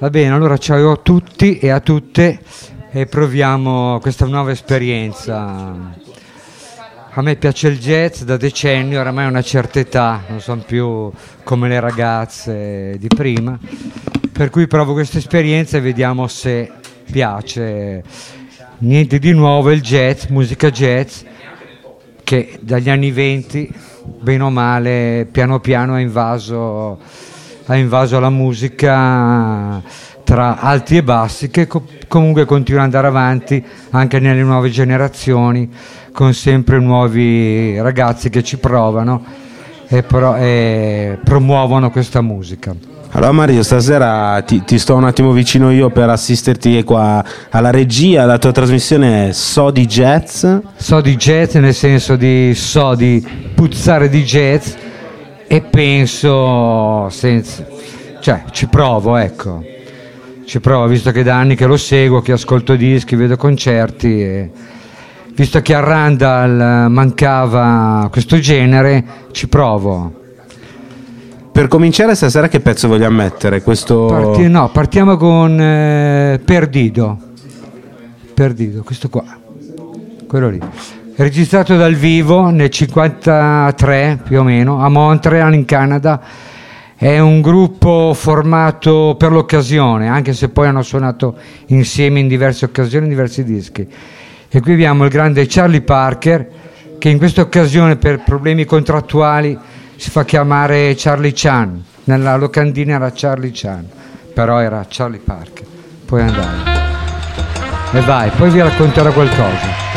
Va bene, allora ciao a tutti e a tutte e proviamo questa nuova esperienza. A me piace il jazz da decenni, oramai ho una certa età, non sono più come le ragazze di prima, per cui provo questa esperienza e vediamo se piace. Niente di nuovo, il jazz, musica jazz, che dagli anni 20, bene o male, piano piano ha invaso ha invaso la musica tra alti e bassi che co- comunque continua ad andare avanti anche nelle nuove generazioni con sempre nuovi ragazzi che ci provano e, pro- e promuovono questa musica. Allora Mario, stasera ti, ti, sto un attimo vicino io per assisterti qua alla regia, la tua trasmissione è So di Jazz. So di Jazz nel senso di so di puzzare di jazz e penso, senza, cioè ci provo, ecco, ci provo, visto che da anni che lo seguo, che ascolto dischi, vedo concerti, e, visto che a Randall mancava questo genere, ci provo. Per cominciare stasera che pezzo vogliamo mettere? Questo... Parti, no, partiamo con eh, Perdido. Perdido, questo qua, quello lì registrato dal vivo nel 53 più o meno a Montreal in Canada. È un gruppo formato per l'occasione, anche se poi hanno suonato insieme in diverse occasioni, in diversi dischi. E qui abbiamo il grande Charlie Parker, che in questa occasione per problemi contrattuali si fa chiamare Charlie Chan. Nella locandina era Charlie Chan, però era Charlie Parker. Puoi andare. E vai, poi vi racconterò qualcosa.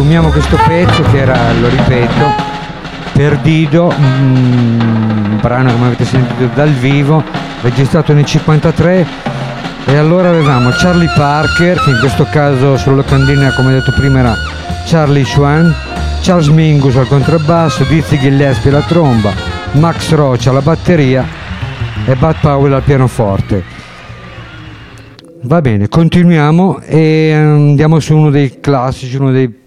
Riassumiamo questo pezzo che era, lo ripeto, Perdido, un brano come avete sentito dal vivo, registrato nel 53 e allora avevamo Charlie Parker, che in questo caso sulla locandina come detto prima era Charlie Schwan, Charles Mingus al contrabbasso, Dizzy Gillespie alla tromba, Max Roach alla batteria e Bud Powell al pianoforte. Va bene, continuiamo e andiamo su uno dei classici, uno dei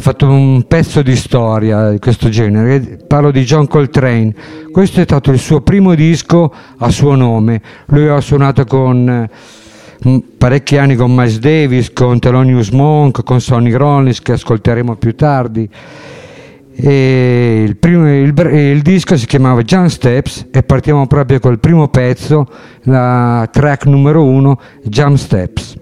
fatto un pezzo di storia di questo genere, parlo di John Coltrane. Questo è stato il suo primo disco a suo nome. Lui ha suonato con mm, parecchi anni con Miles Davis, con Thelonious Monk, con Sonny Rollins che ascolteremo più tardi. Il, primo, il, il, disco si chiamava Jump Steps e partiamo proprio col primo pezzo, la track numero uno, Jump Steps.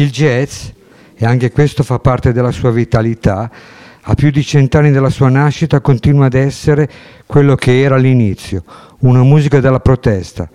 Il jazz, e anche questo fa parte della sua vitalità, a più di cent'anni dalla sua nascita continua ad essere quello che era all'inizio, una musica della protesta.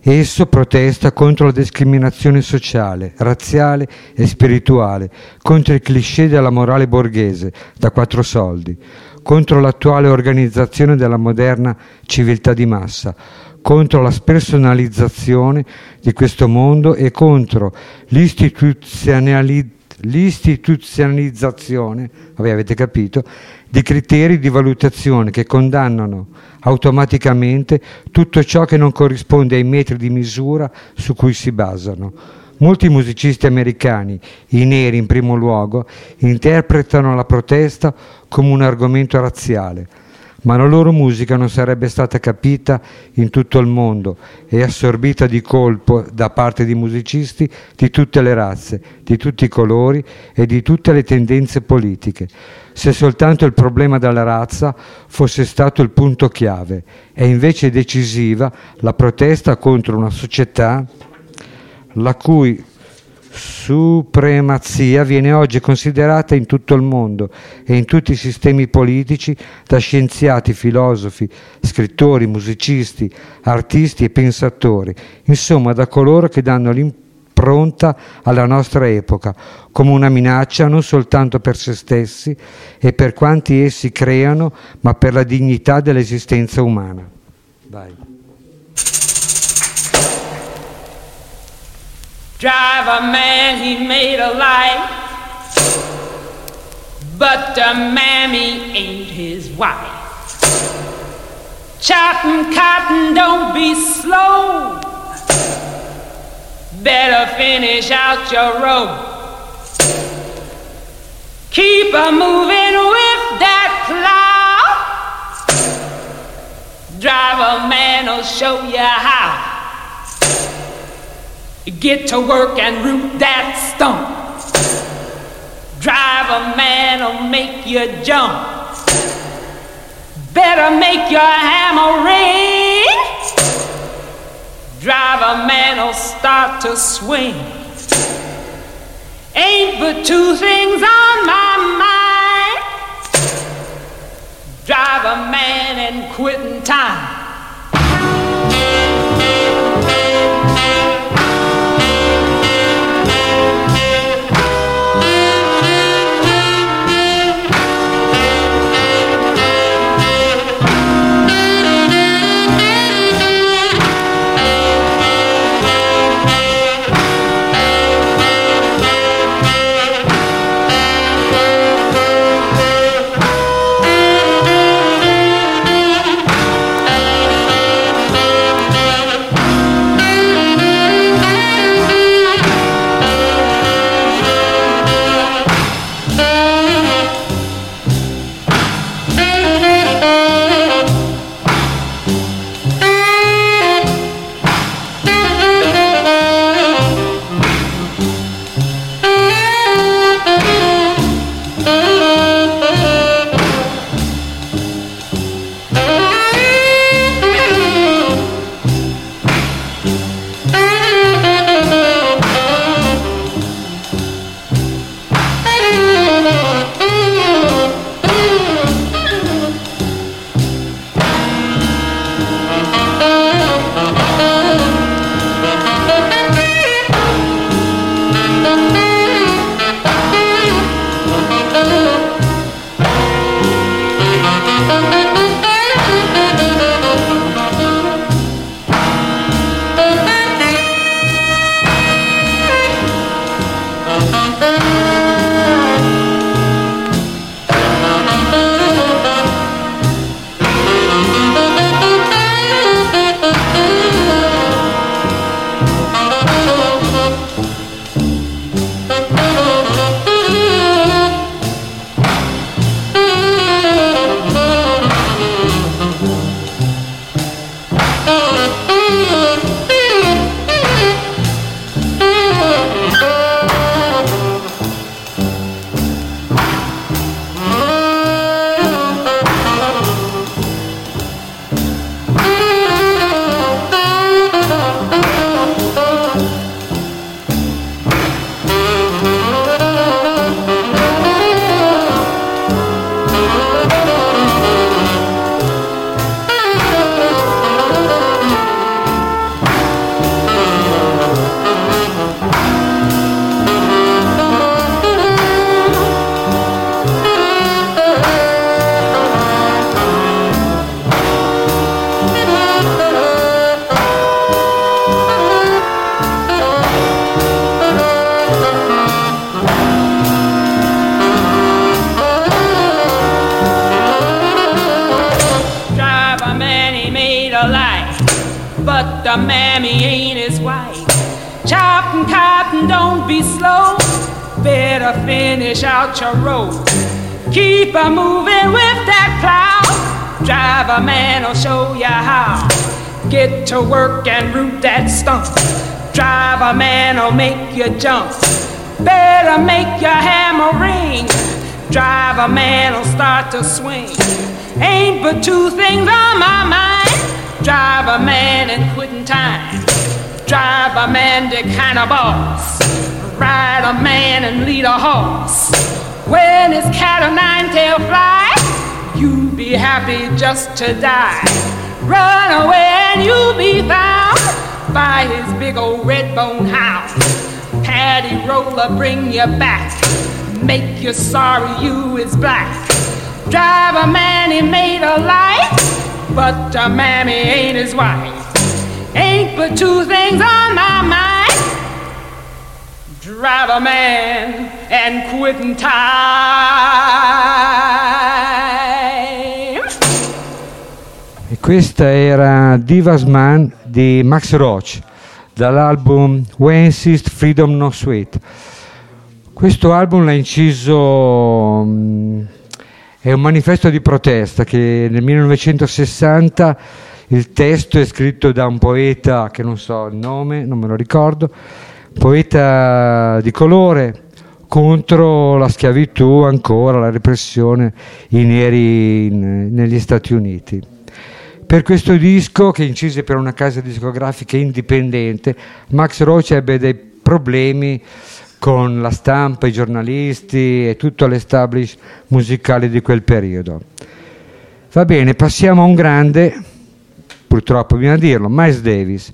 Esso protesta contro la discriminazione sociale, razziale e spirituale, contro i cliché della morale borghese da quattro soldi, contro l'attuale organizzazione della moderna civiltà di massa, contro la spersonalizzazione di questo mondo e contro l'istituzionalizzazione vabbè, avete capito, di criteri di valutazione che condannano automaticamente tutto ciò che non corrisponde ai metri di misura su cui si basano. Molti musicisti americani, i neri in primo luogo, interpretano la protesta come un argomento razziale ma la loro musica non sarebbe stata capita in tutto il mondo e assorbita di colpo da parte di musicisti di tutte le razze, di tutti i colori e di tutte le tendenze politiche, se soltanto il problema della razza fosse stato il punto chiave e invece decisiva la protesta contro una società la cui supremazia viene oggi considerata in tutto il mondo e in tutti i sistemi politici da scienziati, filosofi, scrittori, musicisti, artisti e pensatori, insomma da coloro che danno l'impronta alla nostra epoca come una minaccia non soltanto per se stessi e per quanti essi creano, ma per la dignità dell'esistenza umana. Vai. Drive a man, he made a life, but the mammy ain't his wife. Chopping cotton, don't be slow. Better finish out your rope. Keep a moving with that plow. Drive a man will show you how. Get to work and root that stump. Drive a man'll make you jump. Better make your hammer ring. Drive a man'll start to swing. Ain't but two things on my mind. Drive a man and quitting time. To work and root that stump. Drive a man will make you jump. Better make your hammer ring. Drive a man will start to swing. Ain't but two things on my mind. Drive a man and quitting time. Drive a man, the kind of boss. Ride a man and lead a horse. When his cat or nine tail fly, you'd be happy just to die. Run away and you'll be found by his big old red bone house. Paddy roller bring you back, make you sorry you is black. Drive a man he made a life, but a mammy ain't his wife. Ain't but two things on my mind. Drive a man and quit quitting time. Questa era Divas Man di Max Roach dall'album When Insist Freedom No Sweet. Questo album l'ha inciso, mm, è un manifesto di protesta che nel 1960 il testo è scritto da un poeta che non so il nome, non me lo ricordo, poeta di colore contro la schiavitù ancora, la repressione i neri in- negli Stati Uniti. Per questo disco, che incise per una casa discografica indipendente, Max Roach ebbe dei problemi con la stampa, i giornalisti e tutto l'establish musicale di quel periodo. Va bene, passiamo a un grande, purtroppo bisogna dirlo, Miles Davis,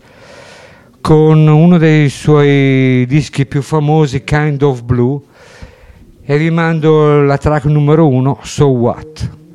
con uno dei suoi dischi più famosi, Kind of Blue, e vi mando la track numero uno, So What.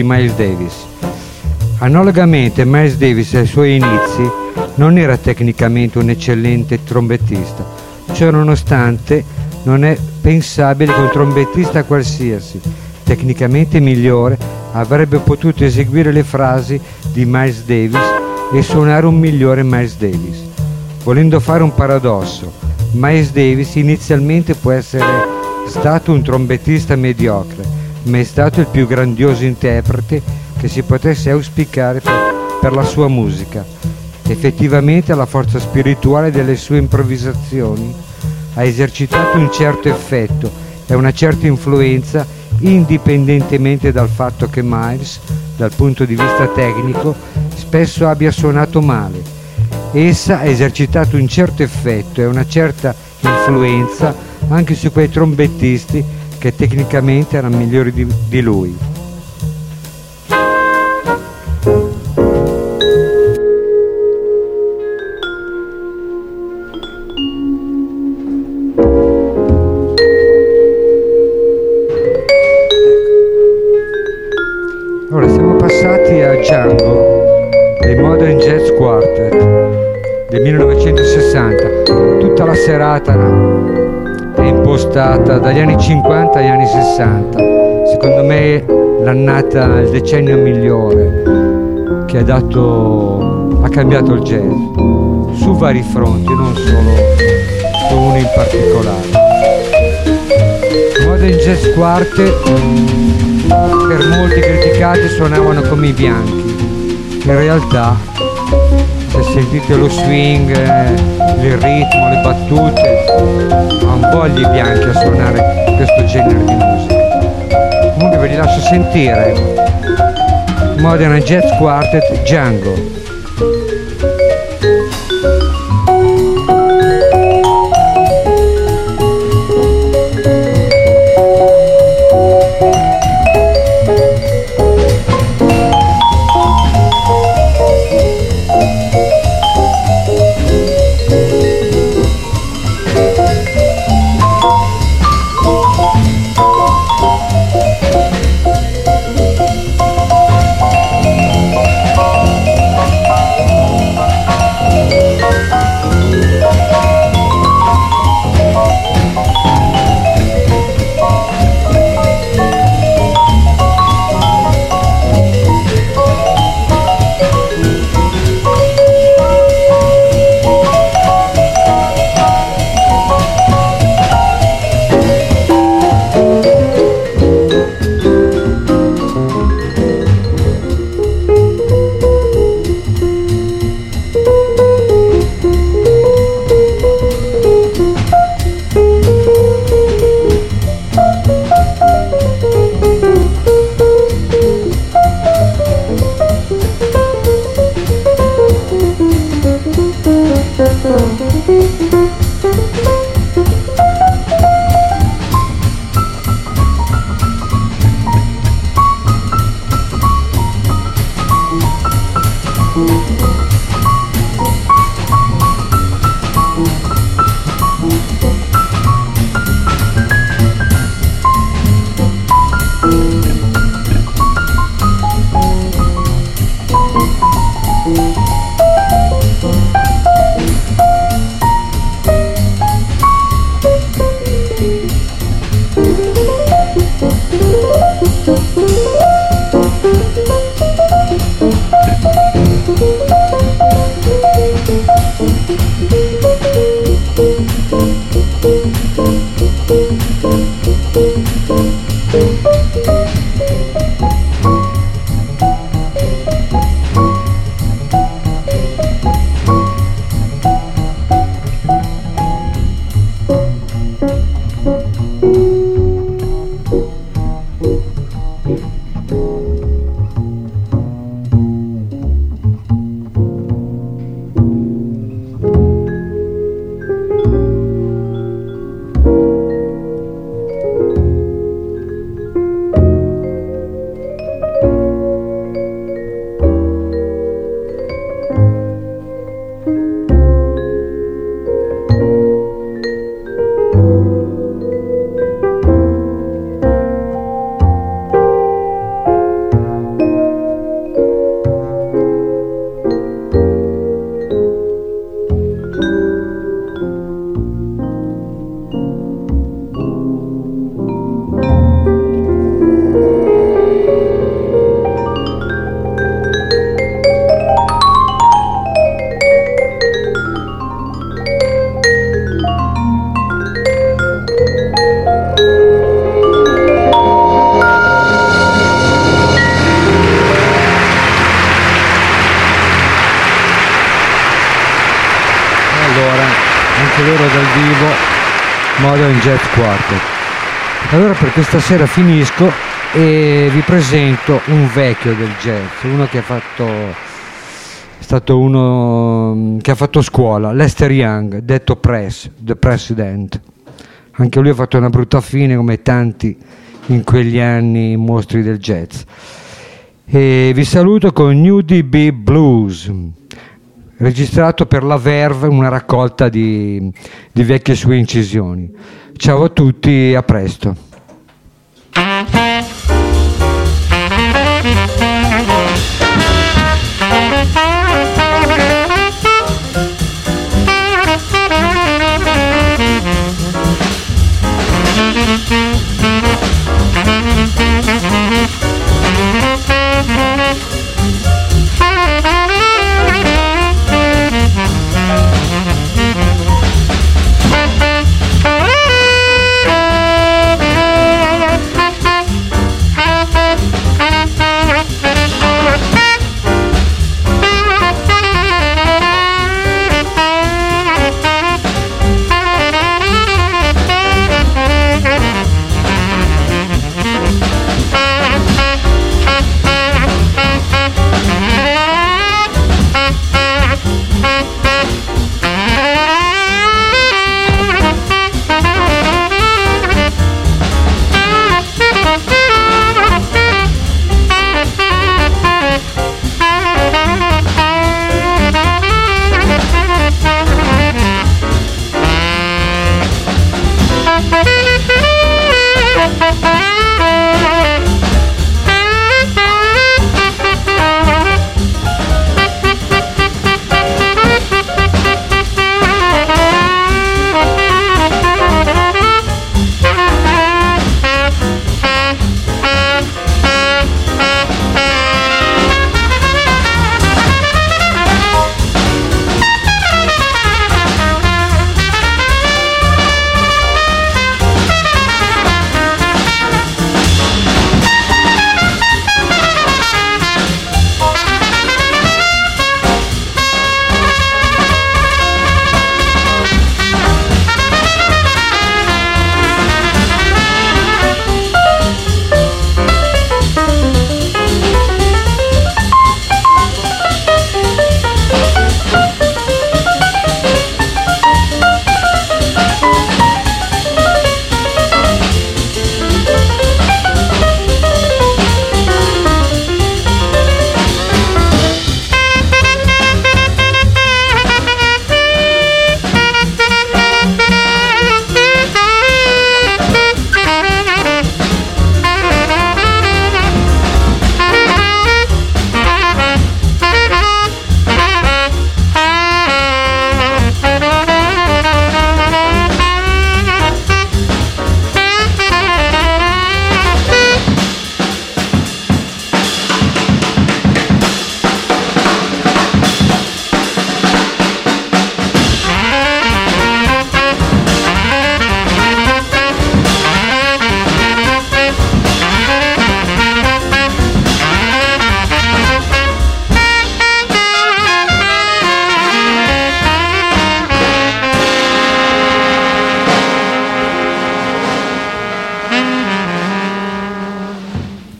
Di Miles Davis. Analogamente Miles Davis ai suoi inizi non era tecnicamente un eccellente trombettista, ciò nonostante non è pensabile che un trombettista qualsiasi, tecnicamente migliore, avrebbe potuto eseguire le frasi di Miles Davis e suonare un migliore Miles Davis. Volendo fare un paradosso, Miles Davis inizialmente può essere stato un trombettista mediocre, ma è stato il più grandioso interprete che si potesse auspicare per, la sua musica. Effettivamente la forza spirituale delle sue improvvisazioni ha esercitato un certo effetto e una certa influenza indipendentemente dal fatto che Miles, dal punto di vista tecnico, spesso abbia suonato male. Essa ha esercitato un certo effetto e una certa influenza anche su quei trombettisti che tecnicamente erano migliori di, di lui. Impostata dagli anni 50 agli anni 60. Secondo me l'annata, il decennio migliore che ha dato, ha cambiato il jazz su vari fronti, non solo su uno in particolare. Modern Jazz Quartet per molti criticati suonavano come i bianchi. In realtà, sentite lo swing, il ritmo, le battute, non voglia i bianchi a suonare questo genere di musica. Comunque ve li lascio sentire. Modern Jazz Quartet Django. Anche loro dal vivo, Modern Jazz Quartet. Allora per questa sera finisco e vi presento un vecchio del jazz, uno che ha fatto è stato uno mm, che ha fatto scuola, Lester Young, detto Press, The President. Anche lui ha fatto una brutta fine come tanti in quegli anni mostri del jazz. E vi saluto con New DB Blues, registrato per la Verve una raccolta di, di vecchie sue incisioni. Ciao a tutti a presto.